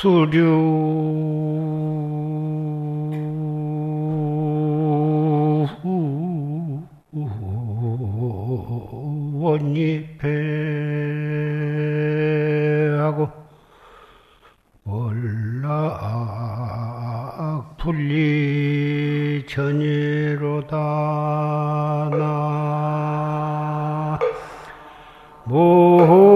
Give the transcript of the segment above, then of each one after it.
수류 원잎회하고 월락 분리 전예로다 나 모.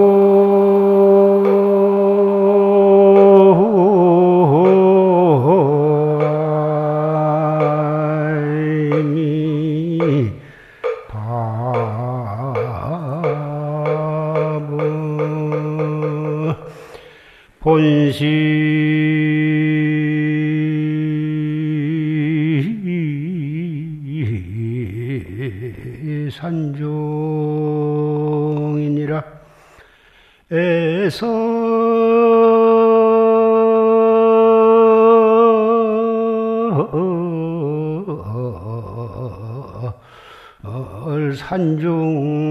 산중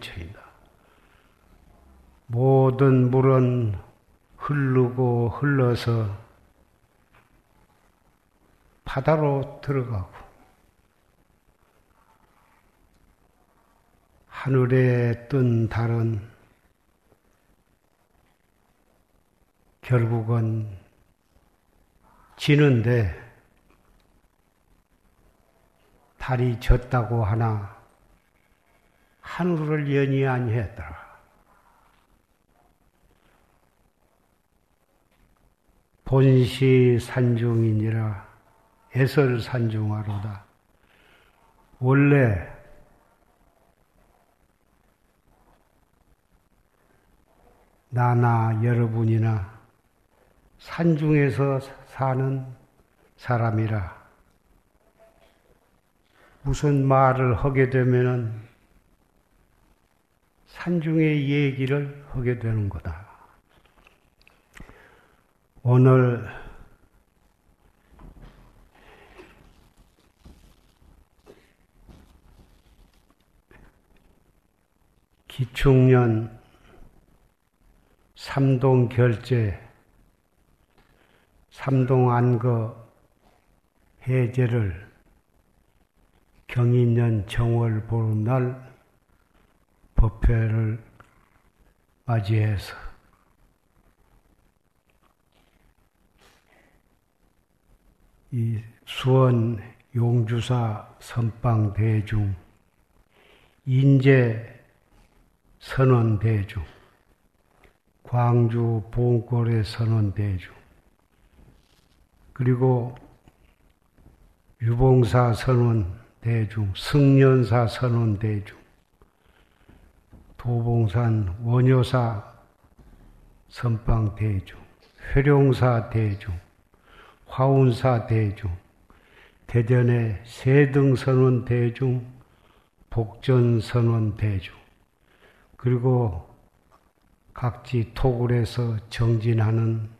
분리체이다. 모든 물은 흐르고 흘러서 바다로 들어가고 하늘에 뜬 달은 결국은 지는데 달이 졌다고 하나 하늘을 연이 아니했더라. 본시 산중이니라 애설 산중하로다. 원래 나나 여러분이나 산중에서 사는 사람이라 무슨 말을 하게 되면은 산중의 얘기를 하게 되는 거다. 오늘 기축년 삼동 결제, 삼동 안거 해제를 경인년 정월 보름날 법회를 맞이해서 이 수원 용주사 선방 대중, 인제 선원 대중, 광주 봉골의 선원 대중, 그리고 유봉사 선원 대중, 승련사 선원 대중, 도봉산 원효사 선방 대중, 회룡사 대중, 화운사 대중, 대전의 세등선원 대중, 복전선원 대중, 그리고 각지 토굴에서 정진하는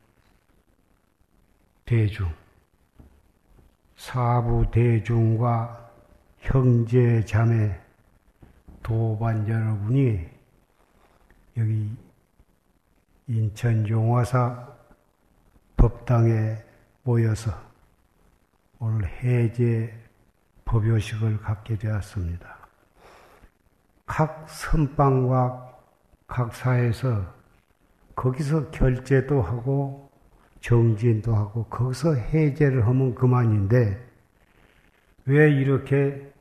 대중, 사부 대중과 형제 자매 도반 여러분이 여기 인천 용화사 법당에 모여서 오늘 해제 법요식을 갖게 되었습니다. 각 선방과 각 사에서 거기서 결제도 하고 정진도 하고 거기서 해제를 하면 그만인데 왜 이렇게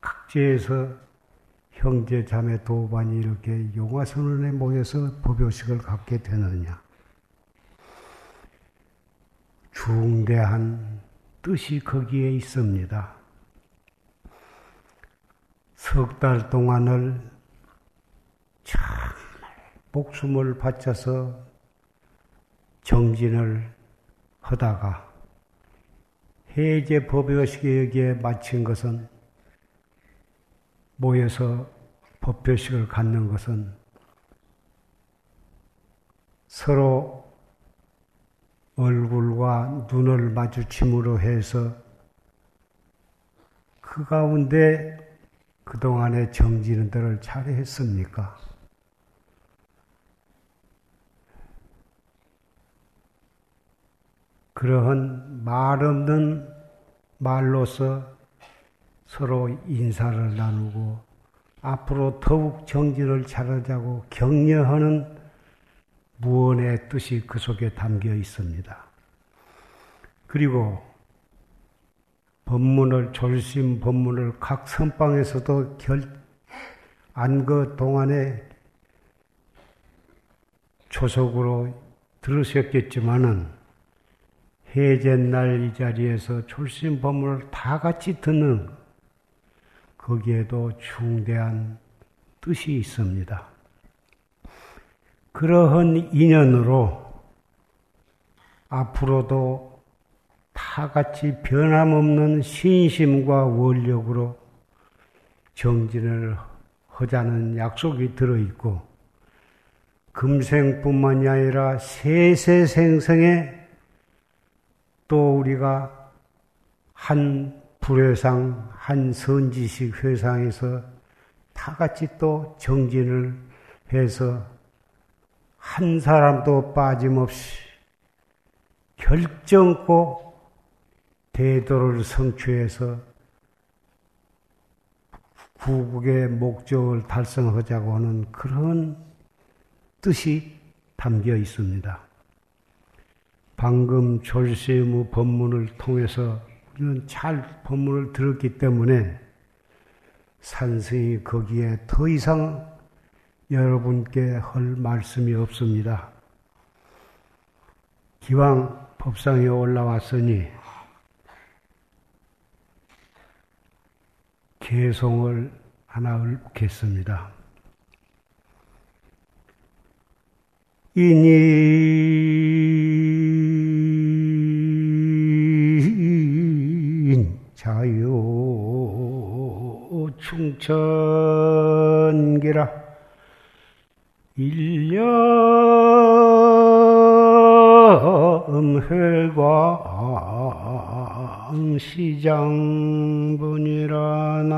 각지에서 형제 자매 도반이 이렇게 용화선언에 모여서 법요식을 갖게 되느냐? 중대한 뜻이 거기에 있습니다. 석 달 동안을 정말 목숨을 바쳐서 정진을 하다가 해제 법요식에 마친 것은 모여서 법요식을 갖는 것은 서로 얼굴과 눈을 마주침으로 해서 그 가운데 그동안의 정진들을 잘 했습니까? 그러한 말 없는 말로서 서로 인사를 나누고 앞으로 더욱 정진을 잘하자고 격려하는 무언의 뜻이 그 속에 담겨 있습니다. 그리고 법문을 졸심 법문을 각 선방에서도 결안그 동안에 조속으로 들으셨겠지만은 해제날 이 자리에서 출신 법문을 다 같이 듣는 거기에도 중대한 뜻이 있습니다. 그러한 인연으로 앞으로도 다 같이 변함없는 신심과 원력으로 정진을 하자는 약속이 들어있고, 금생뿐만이 아니라 세세생생에 또 우리가 한 불회상, 한 선지식 회상에서 다 같이 또 정진을 해서 한 사람도 빠짐없이 결정코 대도를 성취해서 구국의 목적을 달성하자고 하는 그런 뜻이 담겨 있습니다. 방금 졸세무 법문을 통해서 우리는 잘 법문을 들었기 때문에 산승이 거기에 더 이상 여러분께 할 말씀이 없습니다. 기왕 법상에 올라왔으니 개송을 하나 읊겠습니다. 인인 자유 충천기라. 일념회광 시장분이라 나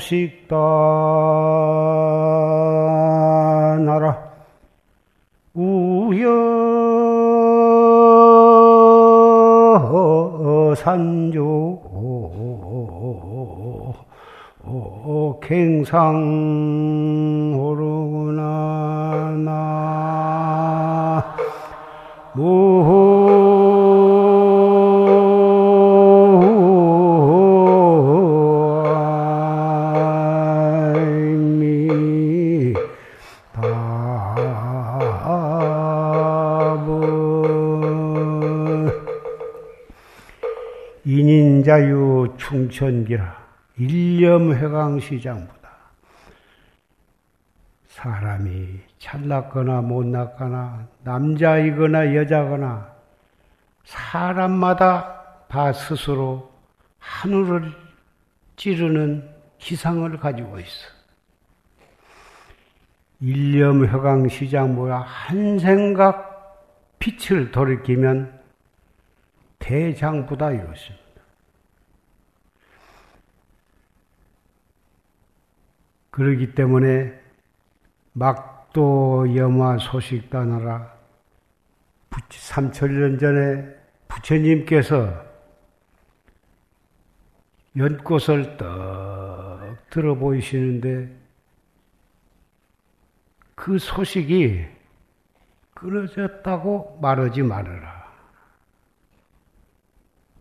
소식다 나라 우여 산조. 갱상 오르구나 나. 인인 충천기라 일념회강시장보다 사람이 잘났거나 못났거나 남자이거나 여자거나 사람마다 다 스스로 하늘을 찌르는 기상을 가지고 있어. 일념회강시장 뭐야? 한 생각 빛을 돌이키면 대장부다 이것입니다. 그러기 때문에 막도 염화 소식 따느라 3천년 전에 부처님께서 연꽃을 떡 들어 보이시는데 그 소식이 끊어졌다고 말하지 말아라.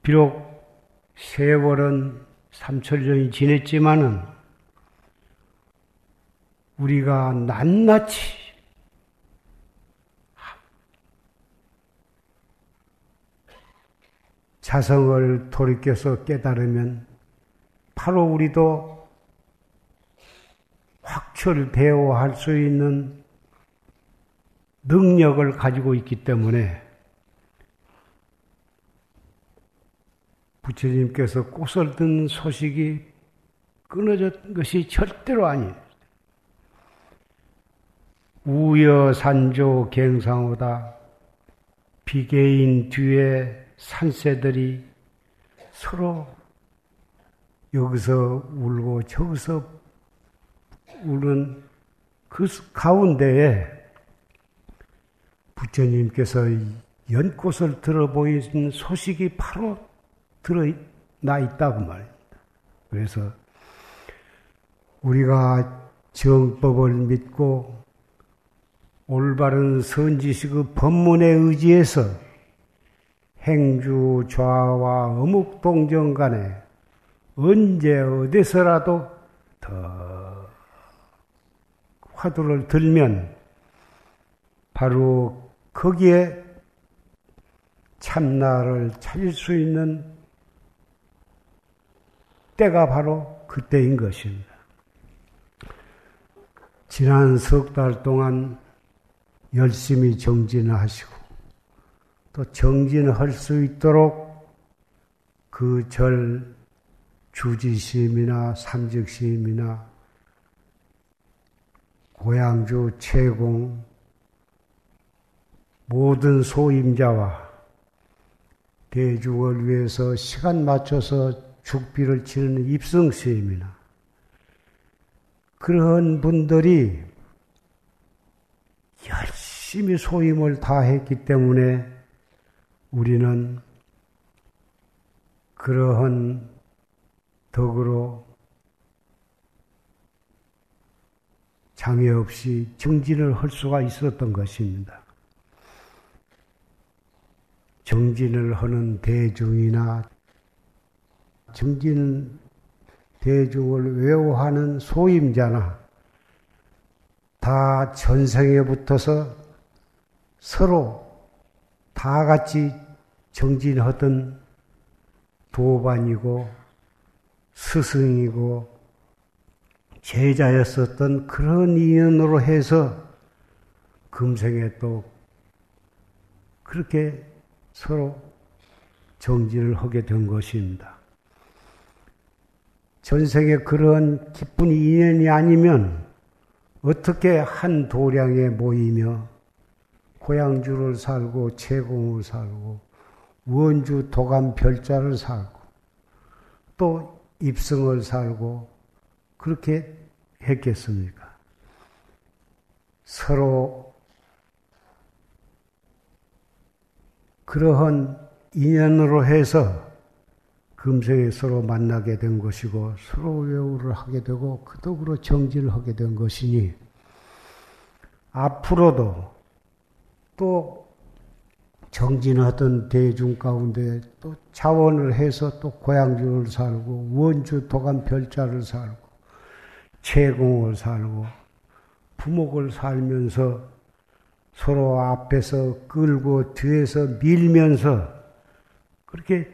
비록 세월은 삼천년이 지냈지만은 우리가 낱낱이 자성을 돌이켜서 깨달으면 바로 우리도 확철대오할 수 있는 능력을 가지고 있기 때문에 부처님께서 꽃을 든 소식이 끊어졌던 것이 절대로 아니에요. 우여산조 갱상호다. 비개인 뒤에 산새들이 서로 여기서 울고 저기서 우는 그 가운데에 부처님께서 연꽃을 들어보이는 소식이 바로 들어나 있다고 말입니다. 그래서 우리가 정법을 믿고 올바른 선지식의 법문에 의지해서 행주 좌와 어묵 동정 간에 언제 어디서라도 더 화두를 들면 바로 거기에 참나를 찾을 수 있는 때가 바로 그때인 것입니다. 지난 석 달 동안 열심히 정진을 하시고 또 정진할 수 있도록 그 절 주지심이나 삼직심이나 고향주 최공 모든 소임자와 대중을 위해서 시간 맞춰서 죽비를 치는 입성스님이나 그런 분들이 열심히 소임을 다했기 때문에 우리는 그러한 덕으로 장애 없이 정진을 할 수가 있었던 것입니다. 정진을 하는 대중이나 정진 대중을 외워하는 소임자나 다 전생에 붙어서 서로 다 같이 정진하던 도반이고 스승이고 제자였었던 그런 인연으로 해서 금생에 또 그렇게 서로 정진을 하게 된 것입니다. 전생에 그런 기쁜 인연이 아니면 어떻게 한 도량에 모이며 고향주를 살고 채공을 살고 원주 도감 별자를 살고 또 입성을 살고 그렇게 했겠습니까? 서로 그러한 인연으로 해서 금생에 서로 만나게 된 것이고 서로 외우를 하게 되고 그 덕으로 정진을 하게 된 것이니 앞으로도 또 정진하던 대중 가운데 또 자원을 해서 또 고향주를 살고 원주 도감 별자를 살고 채공을 살고 부목을 살면서 서로 앞에서 끌고 뒤에서 밀면서 그렇게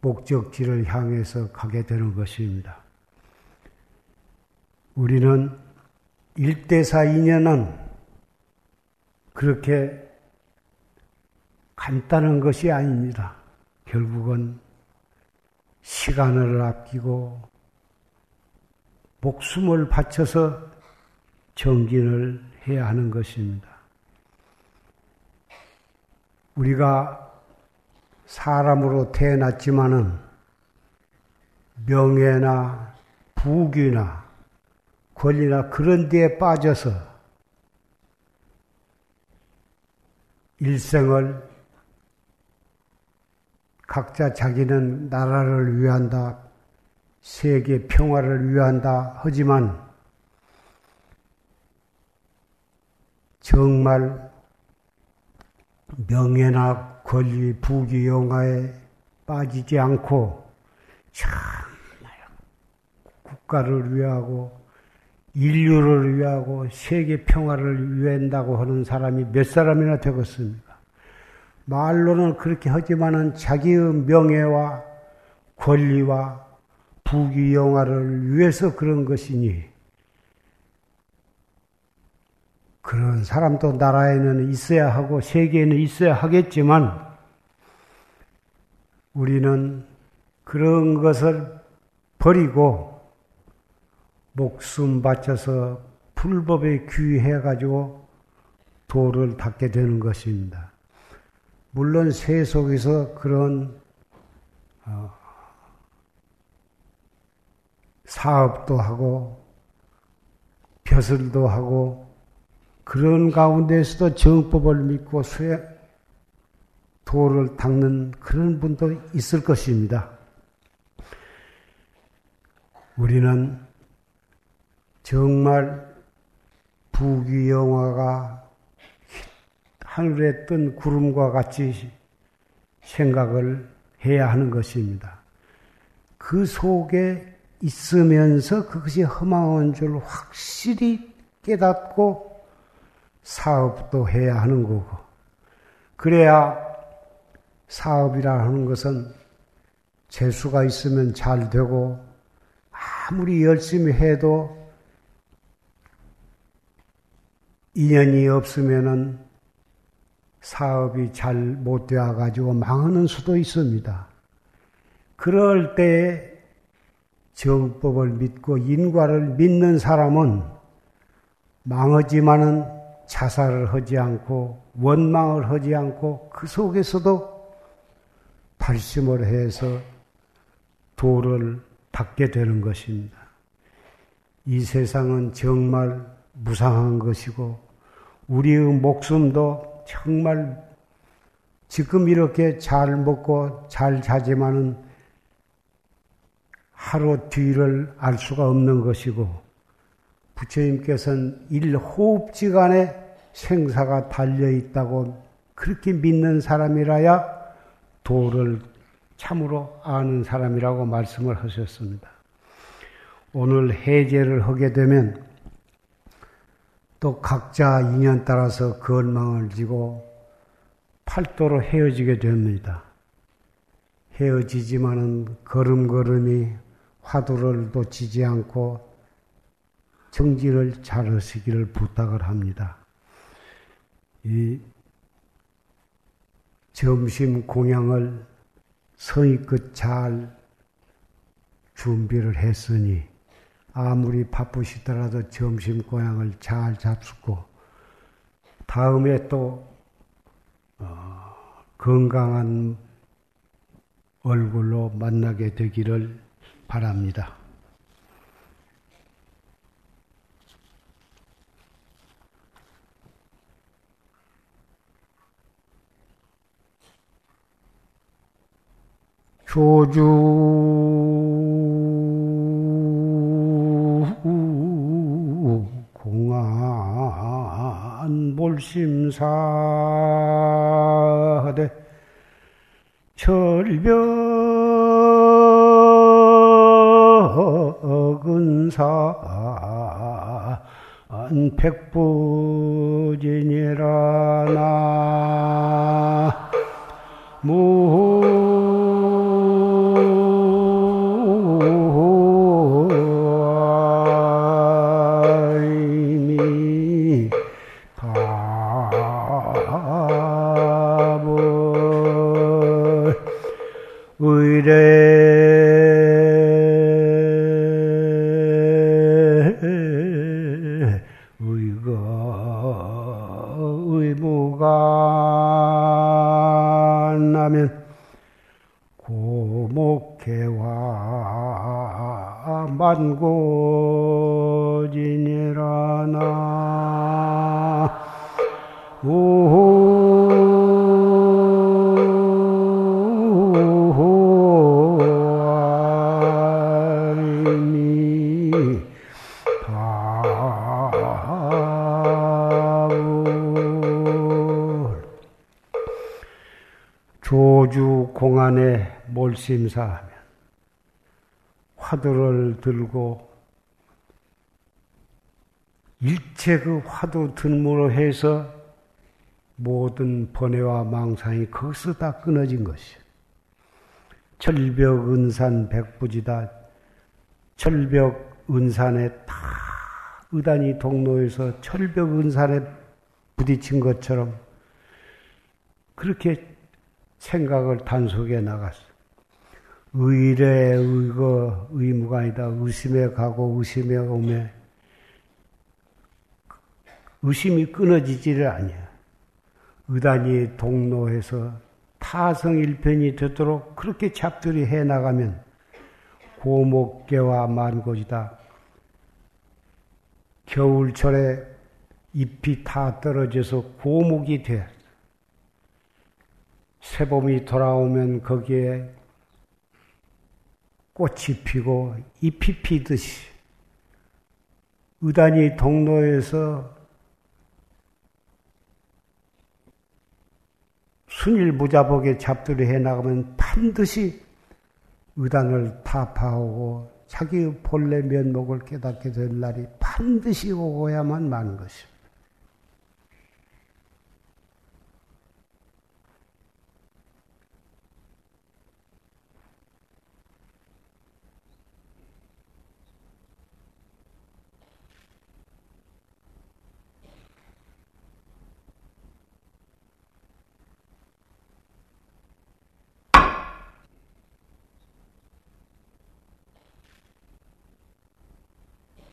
목적지를 향해서 가게 되는 것입니다. 우리는 일대사 인연은 그렇게 간단한 것이 아닙니다. 결국은 시간을 아끼고 목숨을 바쳐서 정진을 해야 하는 것입니다. 우리가 사람으로 태어났지만은 명예나 부귀나 권리나 그런 데에 빠져서 일생을 각자 자기는 나라를 위한다, 세계 평화를 위한다 하지만 정말 명예나 권리, 부귀, 영화에 빠지지 않고 정말 국가를 위하고 인류를 위하고 세계 평화를 위한다고 하는 사람이 몇 사람이나 되겠습니까? 말로는 그렇게 하지만은 자기의 명예와 권리와 부귀 영화를 위해서 그런 것이니 그런 사람도 나라에는 있어야 하고 세계에는 있어야 하겠지만 우리는 그런 것을 버리고 목숨 바쳐서 불법에 귀해 가지고 도를 닦게 되는 것입니다. 물론 세속에서 그런 어, 사업도 하고 벼슬도 하고 그런 가운데서도 정법을 믿고 수에 도를 닦는 그런 분도 있을 것입니다. 우리는 정말 부귀영화가 하늘에 뜬 구름과 같이 생각을 해야 하는 것입니다. 그 속에 있으면서 그것이 허망한 줄 확실히 깨닫고 사업도 해야 하는 거고, 그래야 사업이라 하는 것은 재수가 있으면 잘 되고, 아무리 열심히 해도 인연이 없으면은 사업이 잘 못 되어 가지고 망하는 수도 있습니다. 그럴 때 정법을 믿고 인과를 믿는 사람은 망하지만은 자살을 하지 않고 원망을 하지 않고 그 속에서도 발심을 해서 도를 받게 되는 것입니다. 이 세상은 정말 무상한 것이고 우리의 목숨도 정말 지금 이렇게 잘 먹고 잘 자지만은 하루 뒤를 알 수가 없는 것이고 부처님께서는 일호흡지간에 생사가 달려 있다고 그렇게 믿는 사람이라야 도를 참으로 아는 사람이라고 말씀을 하셨습니다. 오늘 해제를 하게 되면 또 각자 인연 따라서 건망을 지고 팔도로 헤어지게 됩니다. 헤어지지만은 걸음걸음이 화두를 놓치지 않고 정지를 잘 하시기를 부탁을 합니다. 이 점심 공양을 성의껏 잘 준비를 했으니 아무리 바쁘시더라도 점심 공양을 잘 잡수고 다음에 또 어, 건강한 얼굴로 만나게 되기를 바랍니다. 조주 몰심사대 철벽은사 백부진이라 나 무. 겨우 공안에 몰심사하면 화두를 들고 일체 그 화두 등으로 해서 모든 번뇌와 망상이 거기서 다 끊어진 것이요. 철벽 은산 백부지다. 철벽 은산에 다 의단이 동로에서 철벽 은산에 부딪힌 것처럼 그렇게 생각을 단속해 나갔어. 의례, 의거, 의무가 아니다. 의심에 가고 의심에 오매 의심이 끊어지지를 아니야. 의단이 동로해서 타성일편이 되도록 그렇게 잡들이 해 나가면 고목계와 만고지다. 겨울철에 잎이 다 떨어져서 고목이 돼. 새봄이 돌아오면 거기에 꽃이 피고 잎이 피듯이 의단이 동로에서 순일무자복에 잡두를 해나가면 반드시 의단을 타파하고 자기의 본래 면목을 깨닫게 될 날이 반드시 오고야만 마는 것입니다.